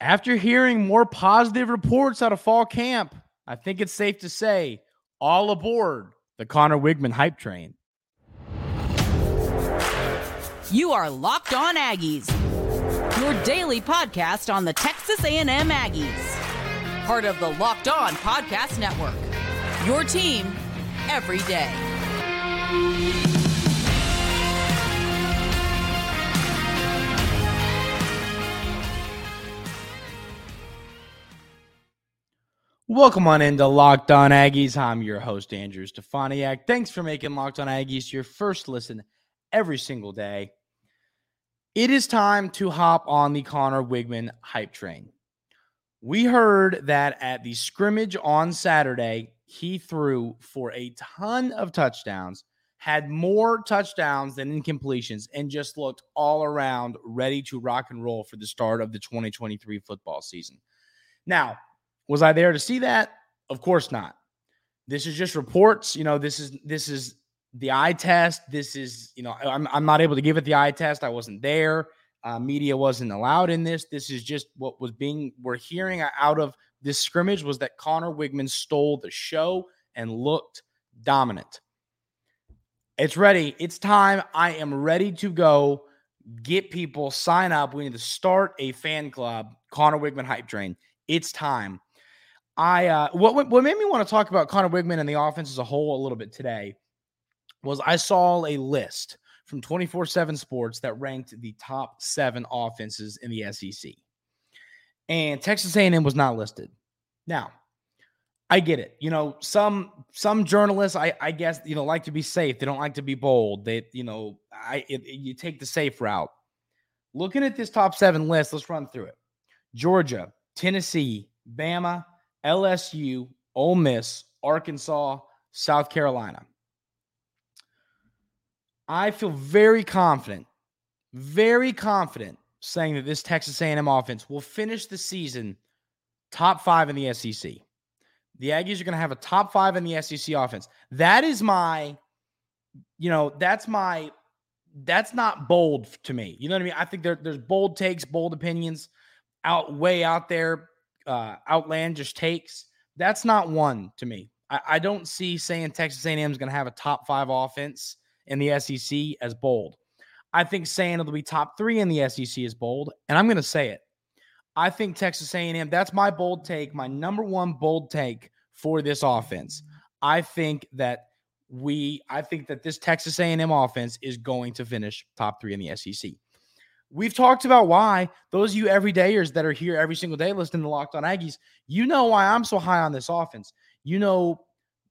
After hearing more positive reports out of fall camp, I think it's safe to say all aboard the Conner Weigman hype train. You are Locked On Aggies, your daily podcast on the Texas A&M Aggies, part of the Locked On Podcast Network. Your team every day. Welcome on into Locked On Aggies. I'm your host, Andrew Stefaniak. Thanks for making Locked On Aggies your first listen every single day. It is time to hop on the Conner Weigman hype train. We heard that at the scrimmage on Saturday, he threw for a ton of touchdowns, had more touchdowns than incompletions, and just looked all around ready to rock and roll for the start of the 2023 football season. Now, was I there to see that? Of course not. This is just reports. You know, this is this is the eye test. This is, you know, I'm I'm not able to give it the eye test. I wasn't there. Uh, media wasn't allowed in this. This is just what was being we're hearing out of this scrimmage was that Conner Weigman stole the show and looked dominant. It's ready. It's time. I am ready to go. Get people sign up. We need to start a fan club, Conner Weigman Hype Train. It's time. I uh, what what made me want to talk about Conner Weigman and the offense as a whole a little bit today was I saw a list from 24/7 Sports that ranked the top 7 offenses in the SEC. And Texas A&M was not listed. Now, I get it. You know, some some journalists I I guess, you know, like to be safe. They don't like to be bold. They, you know, I it, you take the safe route. Looking at this top 7 list, let's run through it. Georgia, Tennessee, Bama, LSU, Ole Miss, Arkansas, South Carolina. I feel very confident, very confident saying that this Texas A&M offense will finish the season top 5 in the SEC. The Aggies are going to have a top 5 in the SEC offense. That is my you know, that's my that's not bold to me. You know what I mean? I think there, there's bold takes, bold opinions out way out there uh, outlandish takes. That's not one to me. I, I don't see saying Texas A&M is going to have a top five offense in the SEC as bold. I think saying it'll be top three in the SEC is bold, and I'm going to say it. I think Texas A&M. That's my bold take. My number one bold take for this offense. I think that we. I think that this Texas A&M offense is going to finish top three in the SEC. We've talked about why those of you everydayers that are here every single day listening to Locked On Aggies, you know why I'm so high on this offense. You know,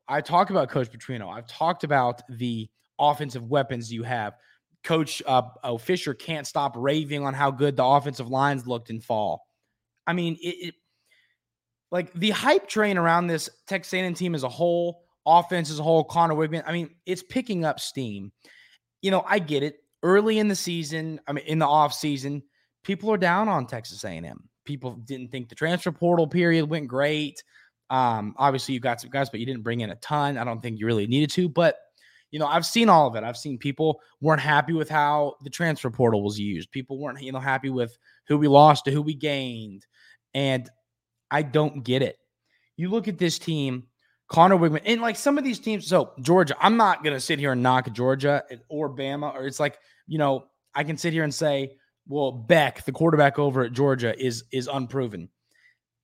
I talk about Coach Petrino. I've talked about the offensive weapons you have. Coach uh, oh, Fisher can't stop raving on how good the offensive lines looked in fall. I mean, it, it like the hype train around this Texas A&M team as a whole, offense as a whole, Conner Weigman. I mean, it's picking up steam. You know, I get it early in the season, I mean, in the off season, people are down on Texas A&M. People didn't think the transfer portal period went great. Um, obviously, you got some guys, but you didn't bring in a ton. I don't think you really needed to. But you know, I've seen all of it. I've seen people weren't happy with how the transfer portal was used. People weren't, you know, happy with who we lost to who we gained, and I don't get it. You look at this team Conner Weigman, and like some of these teams. So Georgia, I'm not gonna sit here and knock Georgia or Bama, or it's like you know I can sit here and say, well, Beck, the quarterback over at Georgia, is is unproven.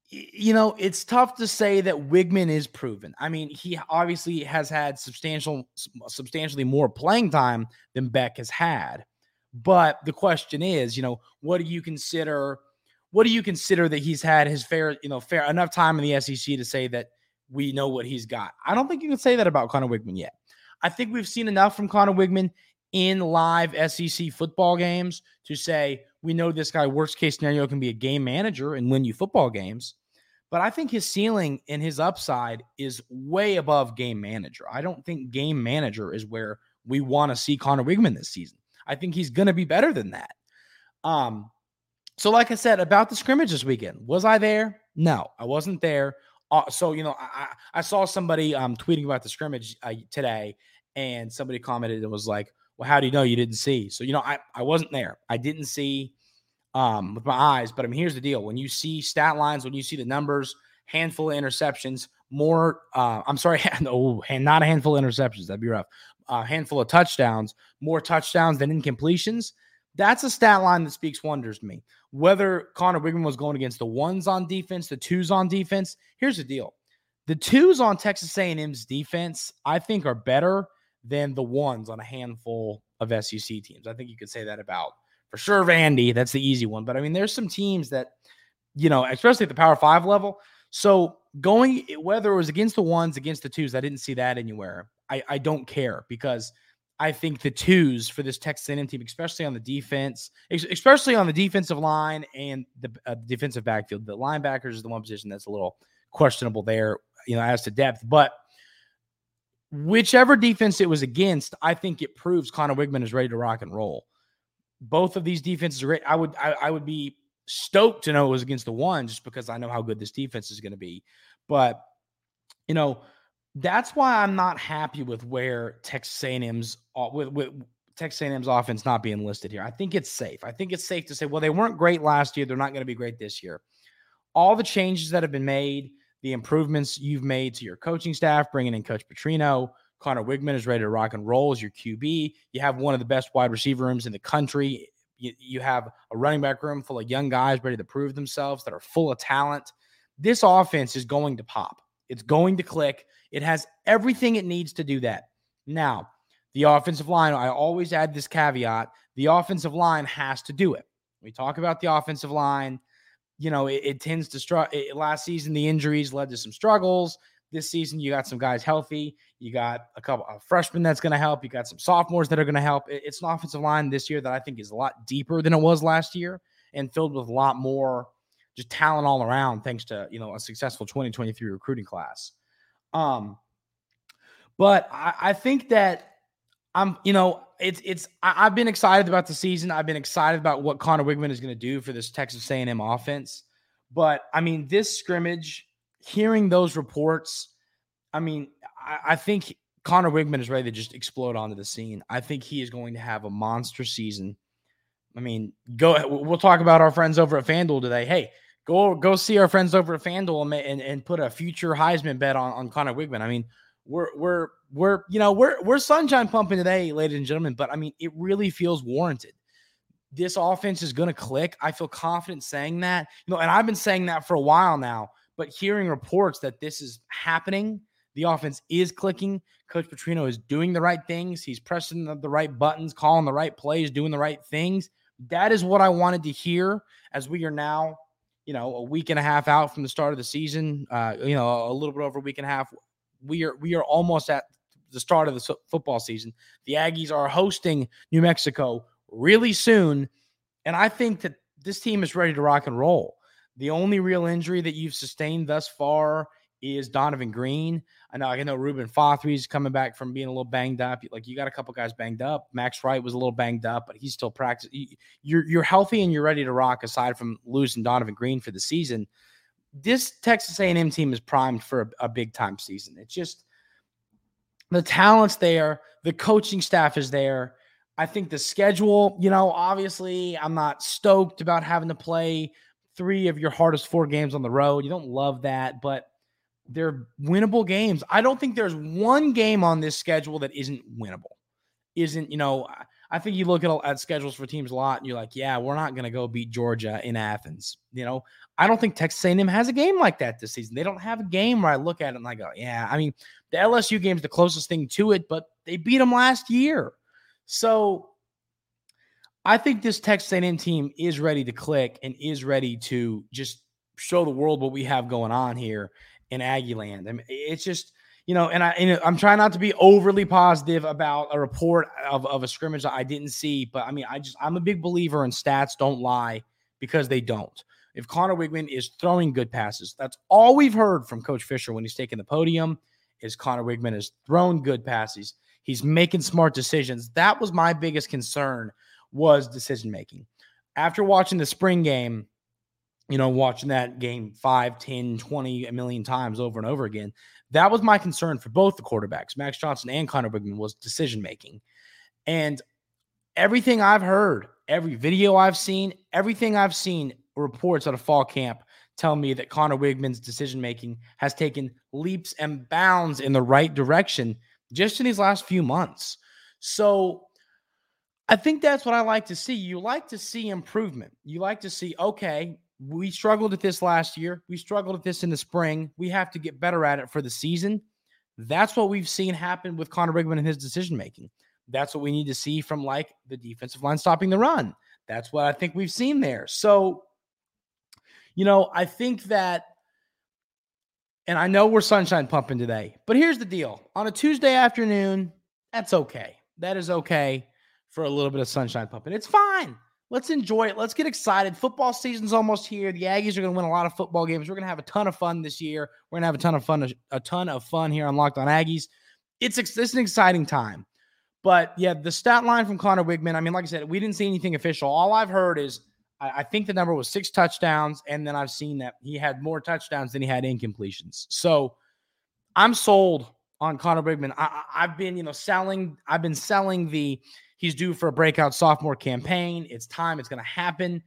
You know, it's tough to say that Weigman is proven. I mean, he obviously has had substantial, substantially more playing time than Beck has had. But the question is, you know, what do you consider? What do you consider that he's had his fair, you know, fair enough time in the SEC to say that we know what he's got. I don't think you can say that about Conner Weigman yet. I think we've seen enough from Conner Weigman in live SEC football games to say we know this guy, worst case scenario, can be a game manager and win you football games. But I think his ceiling and his upside is way above game manager. I don't think game manager is where we want to see Conner Weigman this season. I think he's going to be better than that. Um, so, like I said about the scrimmage this weekend, was I there? No, I wasn't there. Uh, so you know, I, I saw somebody um, tweeting about the scrimmage uh, today, and somebody commented and was like, "Well, how do you know you didn't see?" So you know, I I wasn't there. I didn't see. um, with my eyes. But I mean, here's the deal: when you see stat lines, when you see the numbers, handful of interceptions, more. Uh, I'm sorry, no, not a handful of interceptions. That'd be rough. A handful of touchdowns, more touchdowns than incompletions. That's a stat line that speaks wonders to me. Whether Conner Weigman was going against the ones on defense, the twos on defense. Here's the deal: the twos on Texas A&M's defense, I think, are better than the ones on a handful of SEC teams. I think you could say that about for sure Vandy. That's the easy one. But I mean, there's some teams that, you know, especially at the Power Five level. So going whether it was against the ones, against the twos, I didn't see that anywhere. I, I don't care because I think the twos for this Texas A&M team, especially on the defense, especially on the defensive line and the uh, defensive backfield, the linebackers is the one position that's a little questionable there, you know, as to depth. But whichever defense it was against, I think it proves Conner Weigman is ready to rock and roll. Both of these defenses are great. I would I, I would be stoked to know it was against the one just because I know how good this defense is going to be. But you know, that's why I'm not happy with where Texas A&M's with with Texas A&M's offense not being listed here. I think it's safe. I think it's safe to say, well, they weren't great last year. They're not going to be great this year. All the changes that have been made, the improvements you've made to your coaching staff, bringing in Coach Petrino, Conner Weigman is ready to rock and roll as your QB. You have one of the best wide receiver rooms in the country. You, you have a running back room full of young guys ready to prove themselves that are full of talent. This offense is going to pop. It's going to click. It has everything it needs to do that. Now, the offensive line, I always add this caveat the offensive line has to do it. We talk about the offensive line. You know, it, it tends to struggle. Last season, the injuries led to some struggles. This season, you got some guys healthy. You got a couple of freshmen that's going to help. You got some sophomores that are going to help. It, it's an offensive line this year that I think is a lot deeper than it was last year and filled with a lot more just talent all around, thanks to you know a successful 2023 recruiting class. Um, but I, I think that I'm, you know, it's it's I, have been excited about the season. I've been excited about what Conner Weigman is going to do for this Texas A&M offense. But I mean, this scrimmage, hearing those reports, I mean, I, I think Conner Weigman is ready to just explode onto the scene. I think he is going to have a monster season. I mean, go. We'll talk about our friends over at FanDuel today. Hey, go go see our friends over at FanDuel and, and, put a future Heisman bet on, on Conner Weigman. I mean, we're we're we're you know we're we're sunshine pumping today, ladies and gentlemen. But I mean, it really feels warranted. This offense is going to click. I feel confident saying that. You know, and I've been saying that for a while now. But hearing reports that this is happening, the offense is clicking. Coach Petrino is doing the right things. He's pressing the, the right buttons, calling the right plays, doing the right things. That is what I wanted to hear as we are now you know, a week and a half out from the start of the season, uh, you know, a little bit over a week and a half. We are we are almost at the start of the football season. The Aggies are hosting New Mexico really soon, and I think that this team is ready to rock and roll. The only real injury that you've sustained thus far is Donovan Green. I know I know Reuben Fatheree's coming back from being a little banged up. Like you got a couple guys banged up. Max Wright was a little banged up, but he's still practicing. You're you're healthy and you're ready to rock. Aside from losing Donovan Green for the season, this Texas A&M team is primed for a, a big time season. It's just the talent's there, the coaching staff is there. I think the schedule, you know, obviously I'm not stoked about having to play three of your hardest four games on the road. You don't love that, but they're winnable games. I don't think there's one game on this schedule that isn't winnable. Isn't, you know, I think you look at, at schedules for teams a lot and you're like, yeah, we're not going to go beat Georgia in Athens. You know, I don't think Texas A&M has a game like that this season. They don't have a game where I look at it and I go, yeah, I mean, the LSU game is the closest thing to it, but they beat them last year. So I think this Texas A&M team is ready to click and is ready to just show the world what we have going on here in Aggie land. I mean, it's just, you know, and I and I'm trying not to be overly positive about a report of, of a scrimmage that I didn't see, but I mean, I just I'm a big believer in stats don't lie because they don't. If Conner Weigman is throwing good passes, that's all we've heard from Coach Fisher when he's taking the podium. Is Conner Weigman is throwing good passes. He's making smart decisions. That was my biggest concern was decision making. After watching the spring game, you know, watching that game 5, 10, 20, a million times over and over again. That was my concern for both the quarterbacks, Max Johnson and Conner Weigman, was decision making. And everything I've heard every video I've seen, everything I've seen reports out of fall camp tell me that Conner Weigman's decision making has taken leaps and bounds in the right direction just in these last few months. So I think that's what I like to see. You like to see improvement. You like to see, okay, we struggled at this last year. We struggled at this in the spring. We have to get better at it for the season. That's what we've seen happen with Conner Weigman and his decision making. That's what we need to see from like the defensive line stopping the run. That's what I think we've seen there. So, you know, I think that, and I know we're sunshine pumping today, but here's the deal on a Tuesday afternoon, that's okay. That is okay for a little bit of sunshine pumping. It's fine. Let's enjoy it. Let's get excited. Football season's almost here. The Aggies are going to win a lot of football games. We're going to have a ton of fun this year. We're going to have a ton of fun, a ton of fun here on Locked On Aggies. It's, it's an exciting time. But yeah, the stat line from Conner Weigman, I mean, like I said, we didn't see anything official. All I've heard is I, I think the number was six touchdowns. And then I've seen that he had more touchdowns than he had incompletions. So I'm sold on Conner Weigman. I, I've been, you know, selling, I've been selling the He's due for a breakout sophomore campaign. It's time. It's going to happen.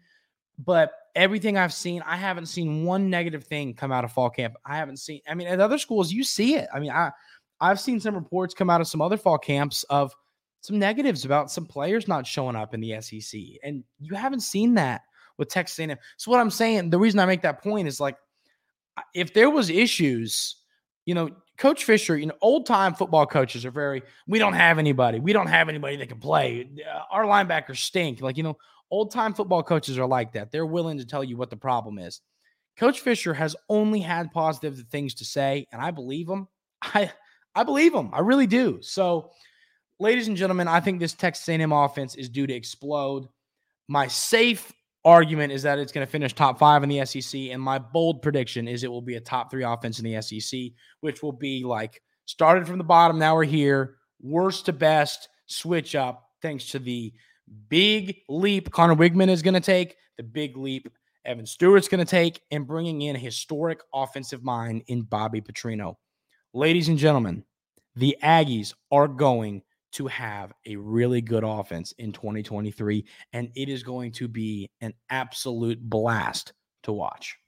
But everything I've seen, I haven't seen one negative thing come out of fall camp. I haven't seen. I mean, at other schools, you see it. I mean, I I've seen some reports come out of some other fall camps of some negatives about some players not showing up in the SEC, and you haven't seen that with Texas A&M. So what I'm saying, the reason I make that point is like, if there was issues, you know, Coach Fisher, you know, old time football coaches are very, we don't have anybody. We don't have anybody that can play. Uh, our linebackers stink. Like, you know, old time football coaches are like that. They're willing to tell you what the problem is. Coach Fisher has only had positive things to say, and I believe him. I I believe him. I really do. So, ladies and gentlemen, I think this Texas A&M offense is due to explode. My safe argument is that it's going to finish top five in the SEC. And my bold prediction is it will be a top three offense in the SEC, which will be like started from the bottom. Now we're here, worst to best, switch up, thanks to the big leap Conner Weigman is going to take, the big leap Evan Stewart's going to take, and bringing in a historic offensive mind in Bobby Petrino. Ladies and gentlemen, the Aggies are going to have a really good offense in 2023, and it is going to be an absolute blast to watch.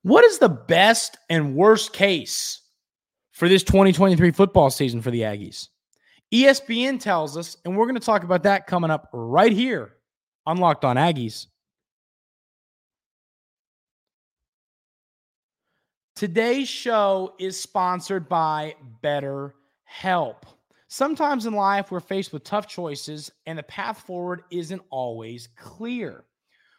What is the best and worst case for this 2023 football season for the Aggies? ESPN tells us, and we're going to talk about that coming up right here on Locked On Aggies. Today's show is sponsored by BetterHelp. Sometimes in life, we're faced with tough choices, and the path forward isn't always clear.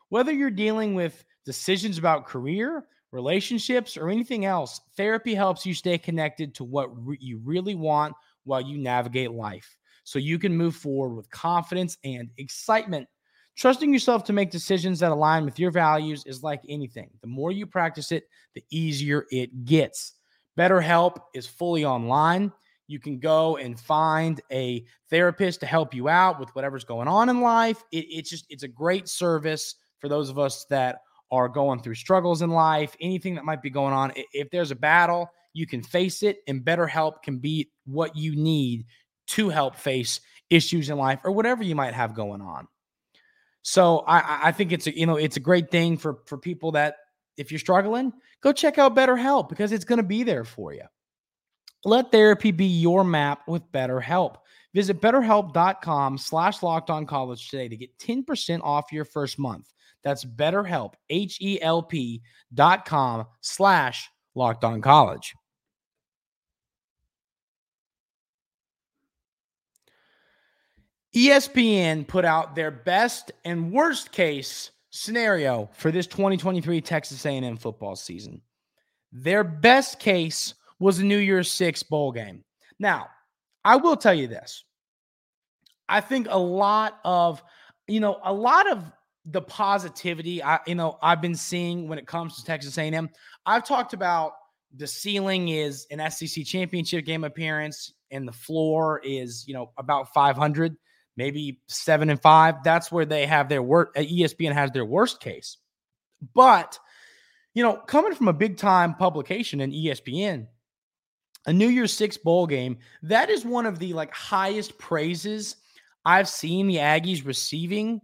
Whether you're dealing with decisions about career, relationships, or anything else, therapy helps you stay connected to what re- you really want while you navigate life so you can move forward with confidence and excitement. Trusting yourself to make decisions that align with your values is like anything. The more you practice it, the easier it gets. BetterHelp is fully online you can go and find a therapist to help you out with whatever's going on in life. It, it's just, it's a great service for those of us that are going through struggles in life, anything that might be going on. If there's a battle, you can face it, and BetterHelp can be what you need to help face issues in life or whatever you might have going on. So I, I think it's a you know it's a great thing for for people that if you're struggling, go check out BetterHelp because it's going to be there for you. Let therapy be your map with BetterHelp. Visit betterhelp.com slash locked on college today to get 10% off your first month. That's betterhelp, H-E-L-P dot com slash locked on college. ESPN put out their best and worst case scenario for this 2023 Texas A&M football season. Their best case was a New Year's Six bowl game. Now, I will tell you this. I think a lot of, you know, a lot of the positivity I, you know, I've been seeing when it comes to Texas A&M. I've talked about the ceiling is an SEC championship game appearance, and the floor is, you know, about 500, maybe seven and five. That's where they have their work. Uh, ESPN has their worst case. But, you know, coming from a big time publication in ESPN, a New Year's Six bowl game, that is one of the like highest praises I've seen the Aggies receiving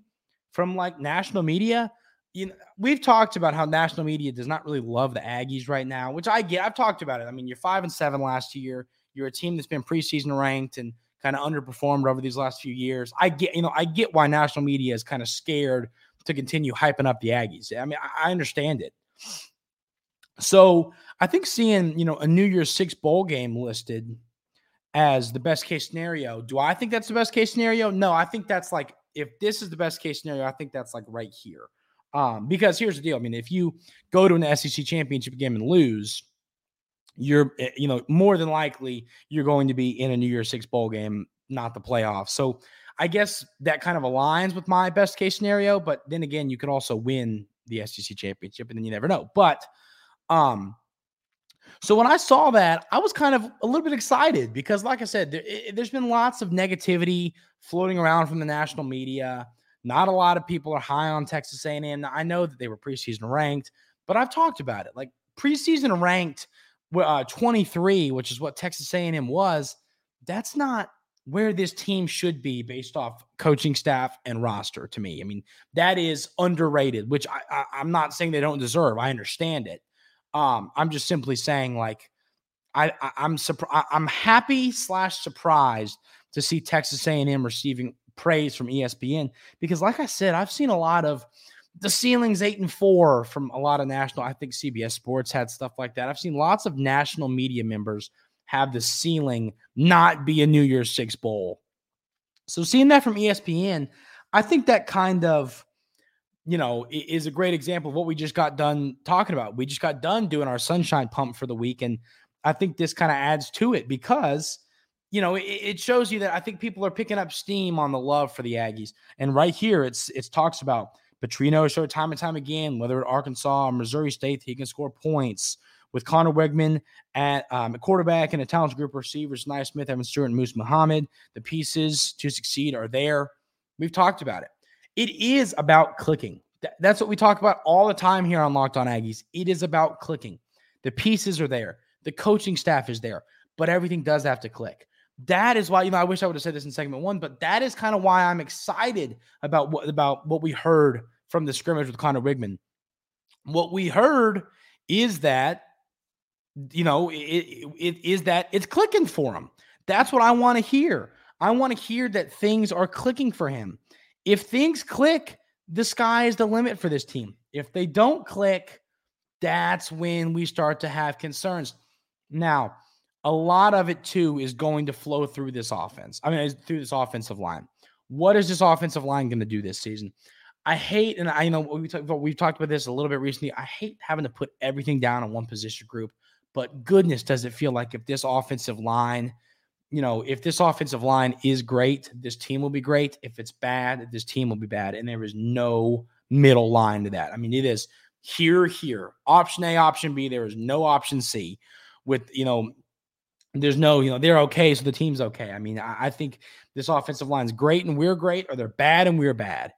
from like national media, you know, we've talked about how national media does not really love the Aggies right now, which I get. I've talked about it. I mean, you're five and seven last year. You're a team that's been preseason ranked and kind of underperformed over these last few years. I get, you know, I get why national media is kind of scared to continue hyping up the Aggies. I mean, I, I understand it. So I think seeing, you know, a New Year's Six bowl game listed as the best case scenario, do I think that's the best case scenario? No, I think that's like if this is the best case scenario, I think that's like right here. Um, because here's the deal. I mean, if you go to an SEC championship game and lose, you're eh, you know more than likely you're going to be in a New Year's Six bowl game, not the playoffs. So I guess that kind of aligns with my best case scenario. But then again, you could also win the SEC championship, and then you never know. But um, so when I saw that, I was kind of a little bit excited because, like I said, there, has been lots of negativity floating around from the national media. Not a lot of people are high on Texas A&M. I know that they were preseason ranked, but I've talked about it. Like preseason ranked uh, 23, which is what Texas A&M was. That's not where this team should be based off coaching staff and roster. To me, I mean that is underrated. Which I, I, I'm not saying they don't deserve. I understand it. Um, I'm just simply saying like I, I I'm surprised. I'm happy slash surprised to see Texas A&M receiving praise from ESPN because, like I said, I've seen a lot of the ceilings eight and four from a lot of national. I think CBS Sports had stuff like that. I've seen lots of national media members have the ceiling not be a New Year's Six bowl. So seeing that from ESPN, I think that kind of, you know, is a great example of what we just got done talking about. We just got done doing our sunshine pump for the week, and I think this kind of adds to it because you know, it, it, shows you that I think people are picking up steam on the love for the Aggies. And right here, it's it talks about Petrino showed time and time again, whether at Arkansas or Missouri State, he can score points. With Conner Weigman at um, quarterback and a talented group of receivers, Nia Smith, Evan Stewart, and Moose Muhammad, the pieces to succeed are there. We've talked about it. It is about clicking. That's what we talk about all the time here on Locked On Aggies. It is about clicking. The pieces are there. The coaching staff is there, but everything does have to click that is why you know I wish I would have said this in segment one, but that is kind of why I'm excited about what about what we heard from the scrimmage with Conner Weigman. What we heard is that you know it, it, it is that it's clicking for him. That's what I want to hear. I want to hear that things are clicking for him. If things click, the sky is the limit for this team. If they don't click, that's when we start to have concerns. Now, a lot of it too is going to flow through this offense. I mean, through this offensive line. What is this offensive line going to do this season? I hate, and I you know we talk we've talked about this a little bit recently. I hate having to put everything down on one position group, but goodness, does it feel like if this offensive line, you know, if this offensive line is great, this team will be great. If it's bad, this team will be bad, and there is no middle line to that. I mean, it is here, here, option A, option B. There is no option C. With you know there's no, you know, they're okay, so the team's okay. I mean, I, I think this offensive line is great and we're great, or they're bad and we're bad.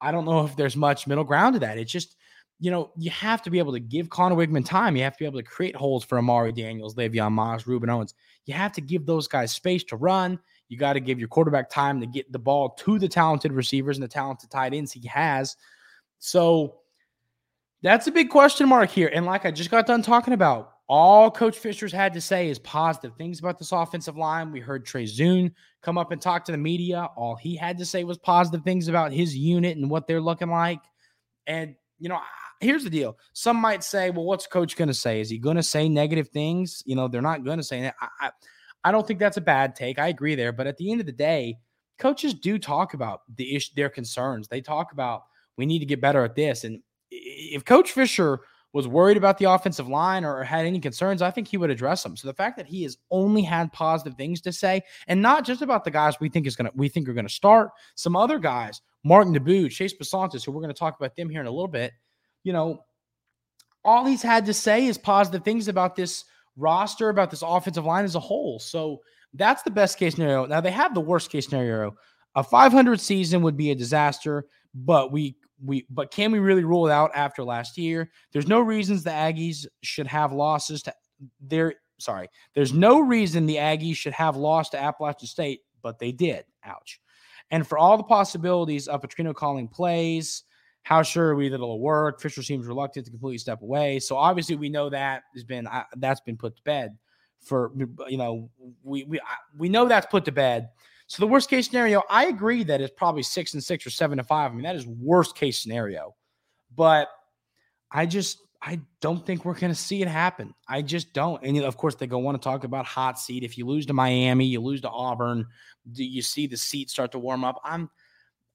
I don't know if there's much middle ground to that. It's just, you know, you have to be able to give Conner Weigman time. You have to be able to create holes for Amari Daniels, Le'Veon Moss, Rueben Owens. You have to give those guys space to run. You got to give your quarterback time to get the ball to the talented receivers and the talented tight ends he has. So that's a big question mark here. And like I just got done talking about, all Coach Fisher's had to say is positive things about this offensive line. We heard Trey Zuhn come up and talk to the media. All he had to say was positive things about his unit and what they're looking like. And, you know, here's the deal. Some might say, well, what's coach going to say? Is he going to say negative things? You know, they're not going to say that. I, I, I, don't think that's a bad take. I agree there. But at the end of the day, coaches do talk about the issue, their concerns. They talk about we need to get better at this. And if Coach Fisher – was worried about the offensive line or had any concerns, I think he would address them. So the fact that he has only had positive things to say, and not just about the guys we think is gonna we think are gonna start, some other guys, Martin Nabou, Chase Bisontis, who we're gonna talk about them here in a little bit. You know, all he's had to say is positive things about this roster, about this offensive line as a whole. So that's the best case scenario. Now they have the worst case scenario. A 500 season would be a disaster, but we we but can we really rule it out after last year? There's no reasons the Aggies should have losses to there. Sorry, there's no reason the Aggies should have lost to Appalachian State, but they did. Ouch. And for all the possibilities of Petrino calling plays, how sure are we that it'll work? Fisher seems reluctant to completely step away. So obviously we know that has been uh, that's been put to bed for you know we we we know that's put to bed. So the worst case scenario, I agree that it's probably six and six or seven and five. I mean that is worst case scenario, but I just I don't think we're going to see it happen. I just don't. And of course, they go want to talk about hot seat. If you lose to Miami, you lose to Auburn. Do you see the seat start to warm up? I'm,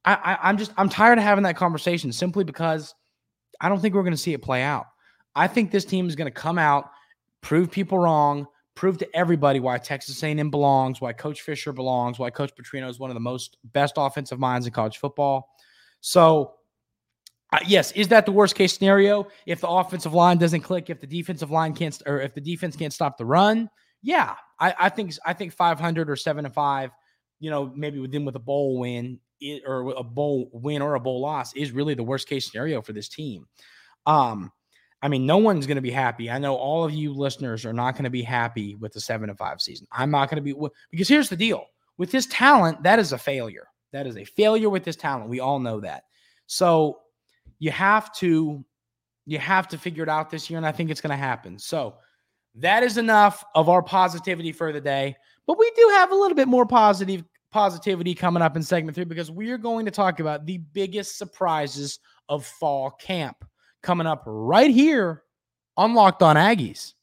I, I I'm just I'm tired of having that conversation simply because I don't think we're going to see it play out. I think this team is going to come out, prove people wrong, prove to everybody why Texas A&M belongs, why Coach Fisher belongs, why Coach Petrino is one of the most best offensive minds in college football. So uh, yes, is that the worst case scenario? If the offensive line doesn't click, if the defensive line can't, or if the defense can't stop the run, yeah, I, I think I think 500 or seven to five, you know, maybe within with a bowl win it, or a bowl win or a bowl loss is really the worst case scenario for this team. Um, I mean, no one's going to be happy. I know all of you listeners are not going to be happy with the seven to five season. I'm not going to be because here's the deal: with this talent, that is a failure. That is a failure with this talent. We all know that. So you have to you have to figure it out this year and i think it's going to happen so that is enough of our positivity for the day but we do have a little bit more positive positivity coming up in segment three because we are going to talk about the biggest surprises of fall camp coming up right here on locked on aggies.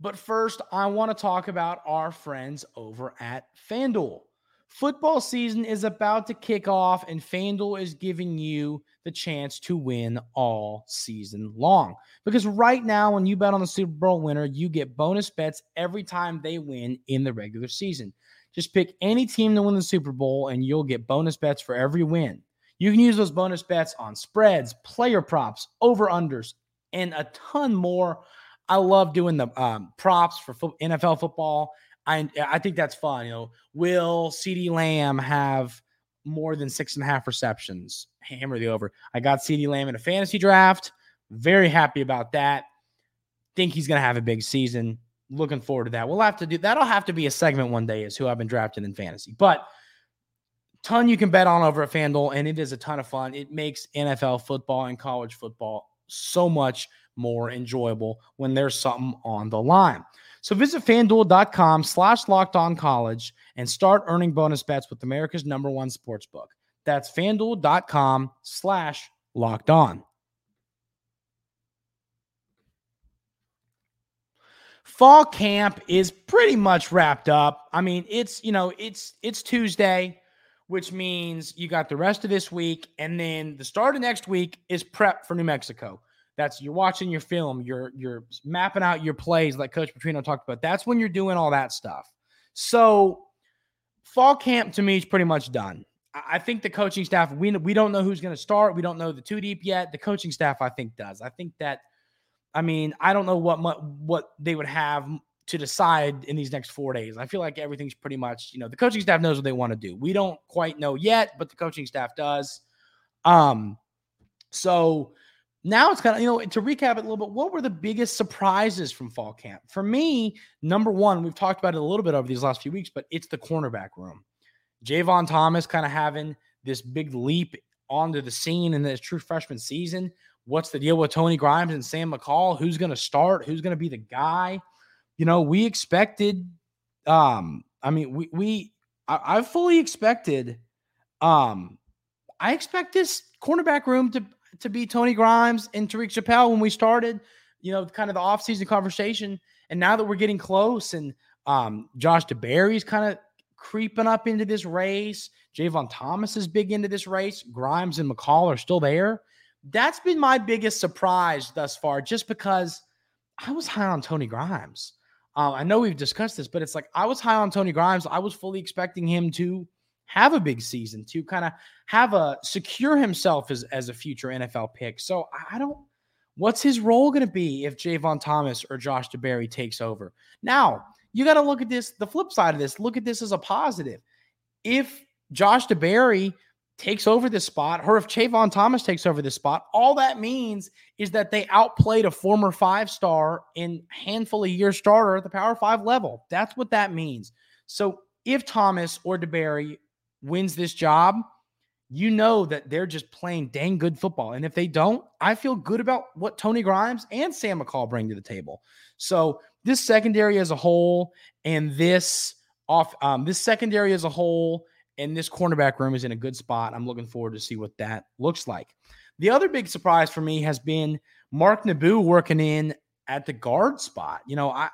But first i want to talk about our friends over at fanduel Football season is about to kick off, and FanDuel is giving you the chance to win all season long. Because right now, when you bet on the Super Bowl winner, you get bonus bets every time they win in the regular season. Just pick any team to win the Super Bowl, and you'll get bonus bets for every win. You can use those bonus bets on spreads, player props, over unders, and a ton more. I love doing the um, props for fo- NFL football I I think that's fun. You know, will CeeDee Lamb have more than six and a half receptions? Hammer the over. I got CeeDee Lamb in a fantasy draft. Very happy about that. Think he's gonna have a big season. Looking forward to that. We'll have to do that'll have to be a segment one day, is who I've been drafted in fantasy. But ton you can bet on over at FanDuel, and it is a ton of fun. It makes NFL football and college football so much more enjoyable when there's something on the line. So visit fanduel.com slash locked on college and start earning bonus bets with America's number one sports book. That's fanduel.com slash locked on. Fall camp is pretty much wrapped up. I mean, it's you know, it's it's Tuesday, which means you got the rest of this week, and then the start of next week is prep for New Mexico. That's you're watching your film, you're you're mapping out your plays like Coach Petrino talked about. That's when you're doing all that stuff. So fall camp to me is pretty much done. I think the coaching staff, we we don't know who's going to start. We don't know the two deep yet. The coaching staff, I think, does. I think that, I mean, I don't know what what they would have to decide in these next four days. I feel like everything's pretty much, you know, the coaching staff knows what they want to do. We don't quite know yet, but the coaching staff does. Um, so now it's kind of, you know, to recap it a little bit, what were the biggest surprises from fall camp? For me, number one, we've talked about it a little bit over these last few weeks, but it's the cornerback room. Jayvon Thomas kind of having this big leap onto the scene in this true freshman season. What's the deal with Tony Grimes and Sam McCall? Who's going to start? Who's going to be the guy? You know, we expected, um, I mean, we, we, I, I fully expected, um, I expect this cornerback room to to be Tony Grimes and Tyreek Chappell when we started, you know, kind of the offseason conversation. And now that we're getting close and um, Josh DeBerry's kind of creeping up into this race, Jayvon Thomas is big into this race, Grimes and McCall are still there. That's been my biggest surprise thus far, just because I was high on Tony Grimes. Uh, I know we've discussed this, but it's like I was high on Tony Grimes. I was fully expecting him to have a big season to kind of have a secure himself as, as a future NFL pick. So I don't what's his role going to be if Jayvon Thomas or Josh DeBerry takes over? Now, you got to look at this, the flip side of this, look at this as a positive. If Josh DeBerry takes over this spot, or if Jayvon Thomas takes over this spot, all that means is that they outplayed a former five star in handful of year starter at the power five level. That's what that means. So if Thomas or DeBerry wins this job, you know that they're just playing dang good football. And if they don't, I feel good about what Tony Grimes and Sam McCall bring to the table. So this secondary as a whole and this off um, this secondary as a whole and this cornerback room is in a good spot. I'm looking forward to see what that looks like. The other big surprise for me has been Mark Nabou working in at the guard spot. You know, I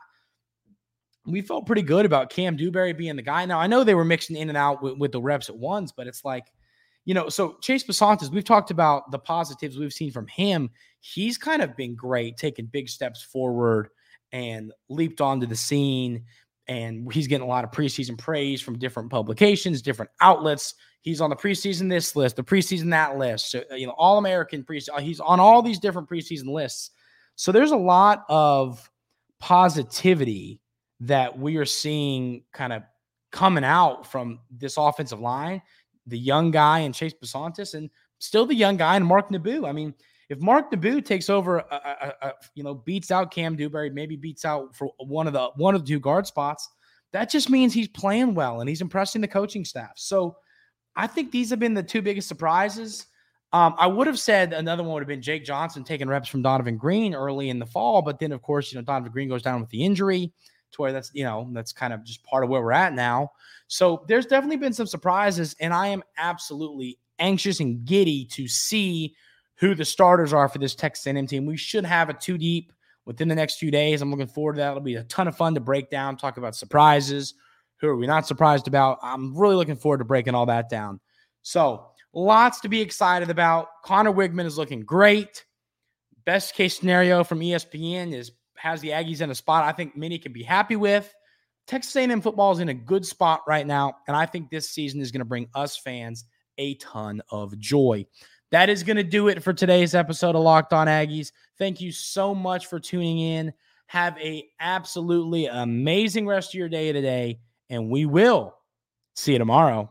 we felt pretty good about Kam Dewberry being the guy. Now I know they were mixing in and out with, with the reps at once, but it's like you know, so Chase Bisontis, we've talked about the positives we've seen from him. He's kind of been great, taking big steps forward and leaped onto the scene. And he's getting a lot of preseason praise from different publications, different outlets. He's on the preseason this list, the preseason that list. So, you know, All American preseason. Uh, he's on all these different preseason lists. So there's a lot of positivity that we are seeing kind of coming out from this offensive line the young guy and Chase Bisontis, and still the young guy and Mark Nabou. I mean, if Mark Nabou takes over, a, a, a, you know, beats out Kam Dewberry, maybe beats out for one of the one of the two guard spots, that just means he's playing well and he's impressing the coaching staff. So I think these have been the two biggest surprises. Um, I would have said another one would have been Jake Johnson taking reps from Donovan Green early in the fall, but then of course, you know, Donovan Green goes down with the injury to where that's, you know, that's kind of just part of where we're at now. So there's definitely been some surprises, and I am absolutely anxious and giddy to see who the starters are for this Texas A&M team. We should have a two deep within the next few days. I'm looking forward to that. It'll be a ton of fun to break down, talk about surprises. Who are we not surprised about? I'm really looking forward to breaking all that down. So, lots to be excited about. Conner Weigman is looking great. Best case scenario from ESPN is has the Aggies in a spot I think many can be happy with. Texas A&M football is in a good spot right now, and I think this season is going to bring us fans a ton of joy. That is going to do it for today's episode of Locked On Aggies. Thank you so much for tuning in. Have a absolutely amazing rest of your day today, and we will see you tomorrow.